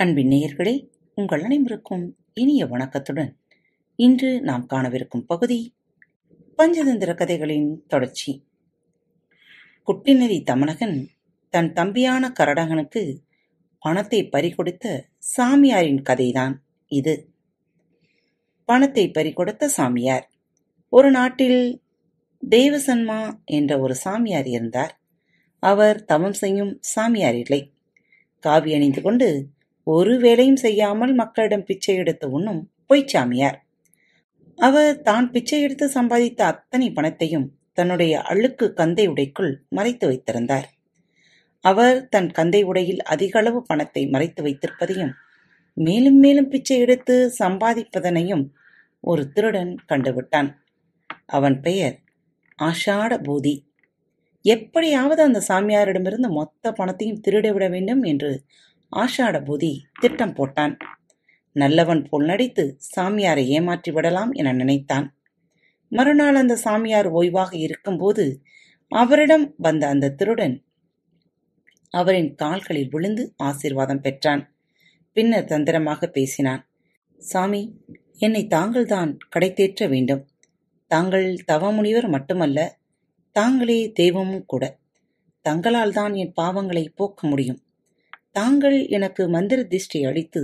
அன்பின் நேயர்களே உங்கள் அனைவருக்கும் இனிய வணக்கத்துடன் இன்று நாம் காணவிருக்கும் பகுதி பஞ்சதந்திர கதைகளின் தொடர்ச்சி. குட்டிநெறி தமனகன் தன் தம்பியான கரடகனுக்கு பணத்தை பறிகொடுத்த சாமியாரின் கதைதான் இது. பணத்தை பறிகொடுத்த சாமியார். ஒரு நாட்டில் தேவசன்மா என்ற ஒரு சாமியார் இருந்தார். அவர் தவம் செய்யும் சாமியார் இல்லை. காவி அணிந்து கொண்டு ஒரு வேலையும் செய்யாமல் மக்களிடம் பிச்சை எடுத்து உண்ணும் பொய்ச்சாமியார். அவர் தான் பிச்சை எடுத்து சம்பாதித்த அத்தனை பணத்தையும் தன்னுடைய அழுக்கு கந்தை உடைக்குள் மறைத்து வைத்திருந்தார். அவர் தன் கந்தை உடையில் அதிக அளவு பணத்தை மறைத்து வைத்திருப்பதையும் மேலும் மேலும் பிச்சை எடுத்து சம்பாதிப்பதனையும் ஒரு திருடன் கண்டுவிட்டான். அவன் பெயர் ஆஷாட பூதி. எப்படியாவது அந்த சாமியாரிடமிருந்து மொத்த பணத்தையும் திருடிவிட வேண்டும் என்று ஆஷாட பூதி திட்டம் போட்டான். நல்லவன் போல் நடித்து சாமியாரை ஏமாற்றி விடலாம் என நினைத்தான். மறுநாள் அந்த சாமியார் ஓய்வாக இருக்கும்போது அவரிடம் வந்த அந்த திருடன் அவரின் கால்களில் விழுந்து ஆசீர்வாதம் பெற்றான். பின்னர் தந்திரமாக பேசினான். சாமி என்னை தாங்கள்தான் கடைத்தேற்ற வேண்டும். தாங்கள் தவமுனிவர் மட்டுமல்ல தாங்களே தெய்வமும் கூட. தங்களால் தான் என் பாவங்களை போக்க முடியும். தாங்கள் எனக்கு மந்திர திஷ்டி அளித்து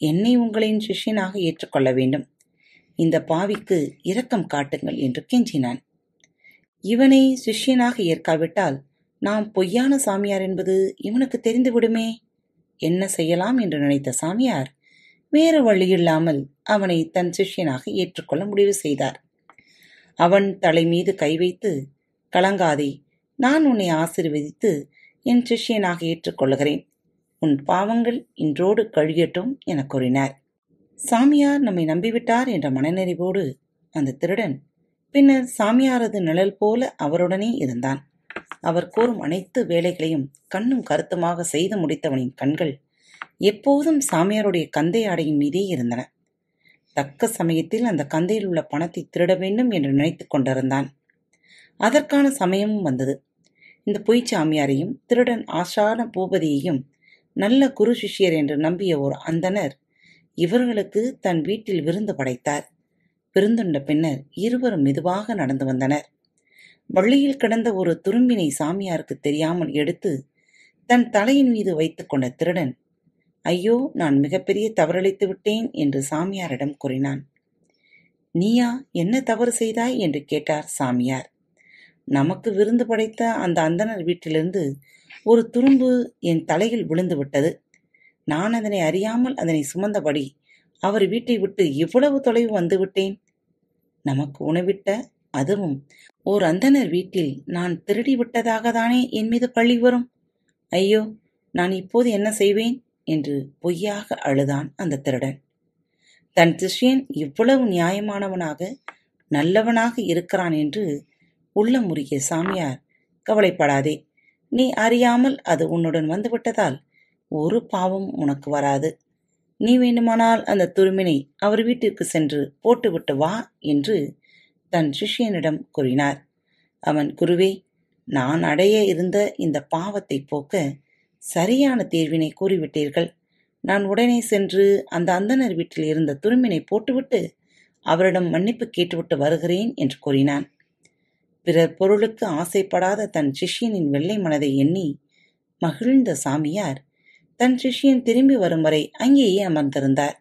என்னை உங்களின் சிஷ்யனாக ஏற்றுக்கொள்ள வேண்டும். இந்த பாவிக்கு இரக்கம் காட்டுங்கள் என்று கெஞ்சினான். இவனை சிஷ்யனாக ஏற்காவிட்டால் நாம் பொய்யான சாமியார் என்பது இவனுக்கு தெரிந்துவிடுமே? என்ன செய்யலாம் என்று நினைத்த சாமியார் வேறு வழியில்லாமல் அவனை தன் சிஷ்யனாக ஏற்றுக்கொள்ள முடிவு செய்தார். அவன் தலை மீது கை வைத்து கலங்காதே நான் உன்னை ஆசிர்வதித்து என் சிஷ்யனாக ஏற்றுக்கொள்கிறேன் உன் பாவங்கள் இன்றோடு கழியட்டும் என கூறினார். சாமியார் நம்மை நம்பிவிட்டார் என்ற மனநிறைவோடு அந்த திருடன் பின்னர் சாமியாரது நிழல் போல அவருடனே இருந்தான். அவர் கூறும் அனைத்து வேலைகளையும் கண்ணும் கருத்துமாக செய்து முடித்தவனின் கண்கள் எப்போதும் சாமியாருடைய கந்தை ஆடையின் மீதே இருந்தன. தக்க சமயத்தில் அந்த கந்தையில் உள்ள பணத்தை திருட வேண்டும் என்று நினைத்துக் கொண்டிருந்தான். அதற்கான சமயமும் வந்தது. இந்த பொய் சாமியாரையும் திருடன் ஆஷான பூபதியையும் நல்ல குரு சிஷ்யர் என்று நம்பிய ஒரு அந்தனர் இவர்களுக்கு தன் வீட்டில் விருந்து படைத்தார். விருந்துண்ட பின்னர் இருவரும் மெதுவாக நடந்து வந்தனர். வள்ளியில் கிடந்த ஒரு துரும்பினை சாமியாருக்கு தெரியாமல் எடுத்து தன் தலையின் மீது வைத்துக்கொண்ட திருடன் ஐயோ நான் மிகப்பெரிய தவறளித்து விட்டேன் என்று சாமியாரிடம் கூறினான். நீயா என்ன தவறு செய்தாய்? என்று கேட்டார் சாமியார். நமக்கு விருந்து படைத்த அந்த அந்தனர் வீட்டிலிருந்து ஒரு துரும்பு என் தலையில் விழுந்து விட்டது. நான் அதனை அறியாமல் அதனை சுமந்தபடி அவர் வீட்டை விட்டு இவ்வளவு தொலைவு வந்துவிட்டேன் நமக்கு உணவிட்ட அதுவும் ஓர் அந்தனர் வீட்டில் நான் திருடி விட்டதாக தானே என் மீது பழி வரும்? ஐயோ நான் இப்போது என்ன செய்வேன்? என்று பொய்யாக அழுதான் அந்த திருடன். தன் சிஷ்யன் இவ்வளவு நியாயமானவனாக நல்லவனாக இருக்கிறான் என்று உள்ள முறிய சாமியார் கவலைப்படாதே. நீ அறியாமல் அது உன்னுடன் வந்துவிட்டதால் ஒரு பாவம் உனக்கு வராது. நீ வேண்டுமானால் அந்த துருமினை அவர் வீட்டிற்கு சென்று போட்டுவிட்டு வா என்று தன் சிஷியனிடம் கூறினார். அவன் குருவே நான் அடைய இருந்த இந்த பாவத்தை போக்க சரியான தீர்வினை கூறிவிட்டீர்கள். நான் உடனே சென்று அந்த அந்தனர் வீட்டில் இருந்த துருமினை போட்டுவிட்டு அவரிடம் மன்னிப்பு கேட்டுவிட்டு வருகிறேன் என்று கூறினான். பிறர் பொருளுக்கு ஆசைப்படாத தன் சிஷ்யனின் வெள்ளை மனதை எண்ணி மகிழ்ந்த சாமியார் தன் சிஷ்யன் திரும்பி வரும் வரை அங்கேயே அமர்ந்திருந்தார்.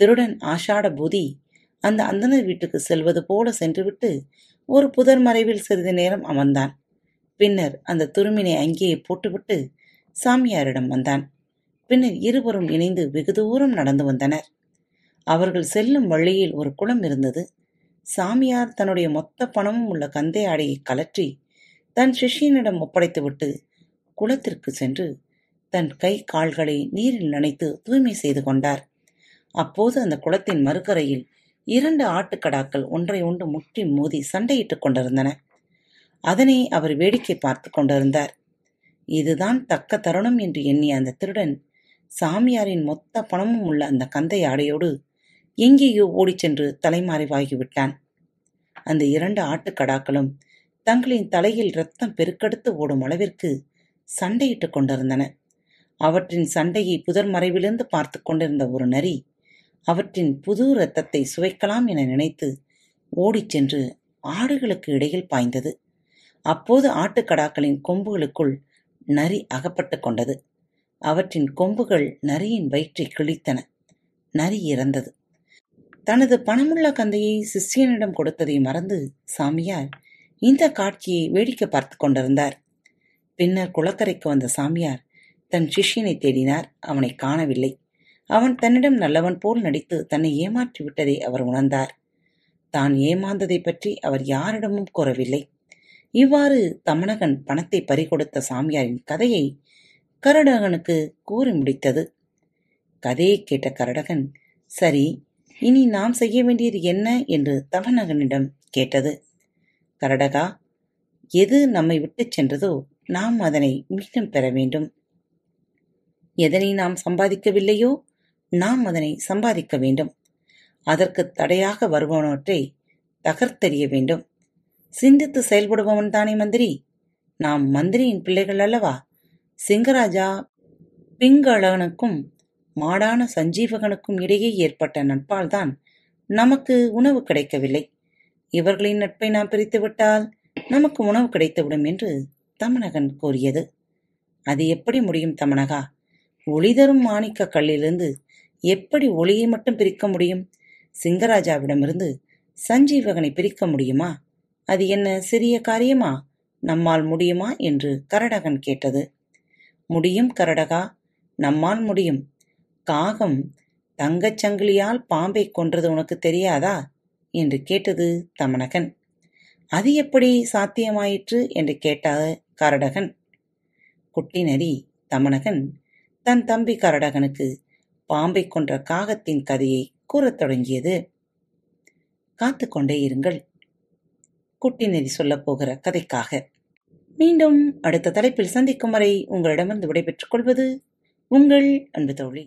திருடன் ஆஷாட பூதி அந்த அந்தனர் வீட்டுக்கு செல்வது போல சென்றுவிட்டு ஒரு புதர் மறைவில் சிறிது நேரம் அமர்ந்தான். பின்னர் அந்த துருமினை அங்கேயே போட்டுவிட்டு சாமியாரிடம் வந்தான். பின்னர் இருவரும் இணைந்து வெகு தூரம் நடந்து வந்தனர். அவர்கள் செல்லும் வழியில் ஒரு குளம் இருந்தது. சாமியார் தன்னுடைய மொத்த பணமும் உள்ள கந்தை ஆடையை கலற்றி தன் சிஷ்யனிடம் ஒப்படைத்துவிட்டு குளத்திற்கு சென்று தன் கை கால்களை நீரில் நனைத்து தூய்மை செய்து கொண்டார். அப்போது அந்த குளத்தின் மறுக்கரையில் இரண்டு ஆட்டுக்கடாக்கள் ஒன்றை ஒன்று முட்டி மோதி சண்டையிட்டுக் கொண்டிருந்தன. அதனை அவர் வேடிக்கை பார்த்து கொண்டிருந்தார். இதுதான் தக்க தருணம் என்று எண்ணிய அந்த திருடன் சாமியாரின் மொத்த பணமும் உள்ள அந்த கந்தை ஆடையோடு எங்கேயோ ஓடிச் சென்று தலைமறைவாகிவிட்டான். அந்த இரண்டு ஆட்டுக்கடாக்களும் தங்களின் தலையில் ரத்தம் பெருக்கெடுத்து ஓடும் அளவிற்கு சண்டையிட்டுக் கொண்டிருந்தன. அவற்றின் சண்டையை புதர் மறைவிலிருந்து பார்த்து கொண்டிருந்த ஒரு நரி அவற்றின் புது இரத்தத்தை சுவைக்கலாம் என நினைத்து ஓடிச் சென்று ஆடுகளுக்கு இடையில் பாய்ந்தது. அப்போது ஆட்டுக்கடாக்களின் கொம்புகளுக்குள் நரி அகப்பட்டு கொண்டது. அவற்றின் கொம்புகள் நரியின் வயிற்றை கிழித்தன. நரி இறந்தது. தனது பணமுள்ள கந்தையை சிஷ்யனிடம் கொடுத்ததை மறந்து சாமியார் இந்த காட்சியை வேடிக்கை பார்த்து கொண்டிருந்தார். பின்னர் குளக்கரைக்கு வந்த சாமியார் தன் சிஷ்யனை தேடினார். அவனை காணவில்லை. அவன் தன்னிடம் நல்லவன் போல் நடித்து தன்னை ஏமாற்றி விட்டதை அவர் உணர்ந்தார். தான் ஏமாந்ததை பற்றி அவர் யாரிடமும் கூறவில்லை. இவ்வாறு தமணகன் பணத்தை பறிகொடுத்த சாமியாரின் கதையை கரடகனுக்கு கூறி முடித்தது. கதையை கேட்ட கரடகன் சரி இனி நாம் செய்ய வேண்டியது என்ன? என்று தவநகனிடம் கேட்டது. கரடகா எது நம்மை விட்டுச் சென்றதோ நாம் அதனை மீண்டும் பெற வேண்டும். எதனை நாம் சம்பாதிக்கவில்லையோ நாம் அதனை சம்பாதிக்க வேண்டும். அதற்கு தடையாக வருபவனவற்றை தகர்த்தெறிய வேண்டும். சிந்தித்து செயல்படுபவன் தானே மந்திரி? நாம் மந்திரியின் பிள்ளைகள் அல்லவா? சிங்கராஜா பிங்களனுக்கும் மாடான சஞ்சீவகனுக்கும் இடையே ஏற்பட்ட நட்பால்தான் நமக்கு உணவு கிடைக்கவில்லை. இவர்களின் நட்பை நாம் பிரித்துவிட்டால் நமக்கு உணவு கிடைத்துவிடும் என்று தமனகன் கூறியது. அது எப்படி முடியும் தமனகா? ஒளி தரும் மாணிக்க கல்லிலிருந்து எப்படி ஒளியை மட்டும் பிரிக்க முடியும்? சிங்கராஜாவிடமிருந்து சஞ்சீவகனை பிரிக்க முடியுமா? அது என்ன சிறிய காரியமா? நம்மால் முடியுமா? என்று கரடகன் கேட்டது. முடியும் கரடகா நம்மால் முடியும். காகம் தங்கச் சங்கிலியால் பாம்பை கொன்றது உனக்கு தெரியாதா? என்று கேட்டது தமணகன் அது எப்படி சாத்தியமாயிற்று? என்று கேட்டார் கரடகன். குட்டி நரி தமணகன் தன் தம்பி கரடகனுக்கு பாம்பை கொன்ற காகத்தின் கதையை கூறத் தொடங்கியது. காத்து கொண்டே இருங்கள். குட்டி நெறி சொல்லப் போகிற கதைக்காக. மீண்டும் அடுத்த தலைப்பில் சந்திக்கும் வரை உங்களிடமிருந்து விடைபெற்றுக் கொள்வது உங்கள் அன்பு தோழி.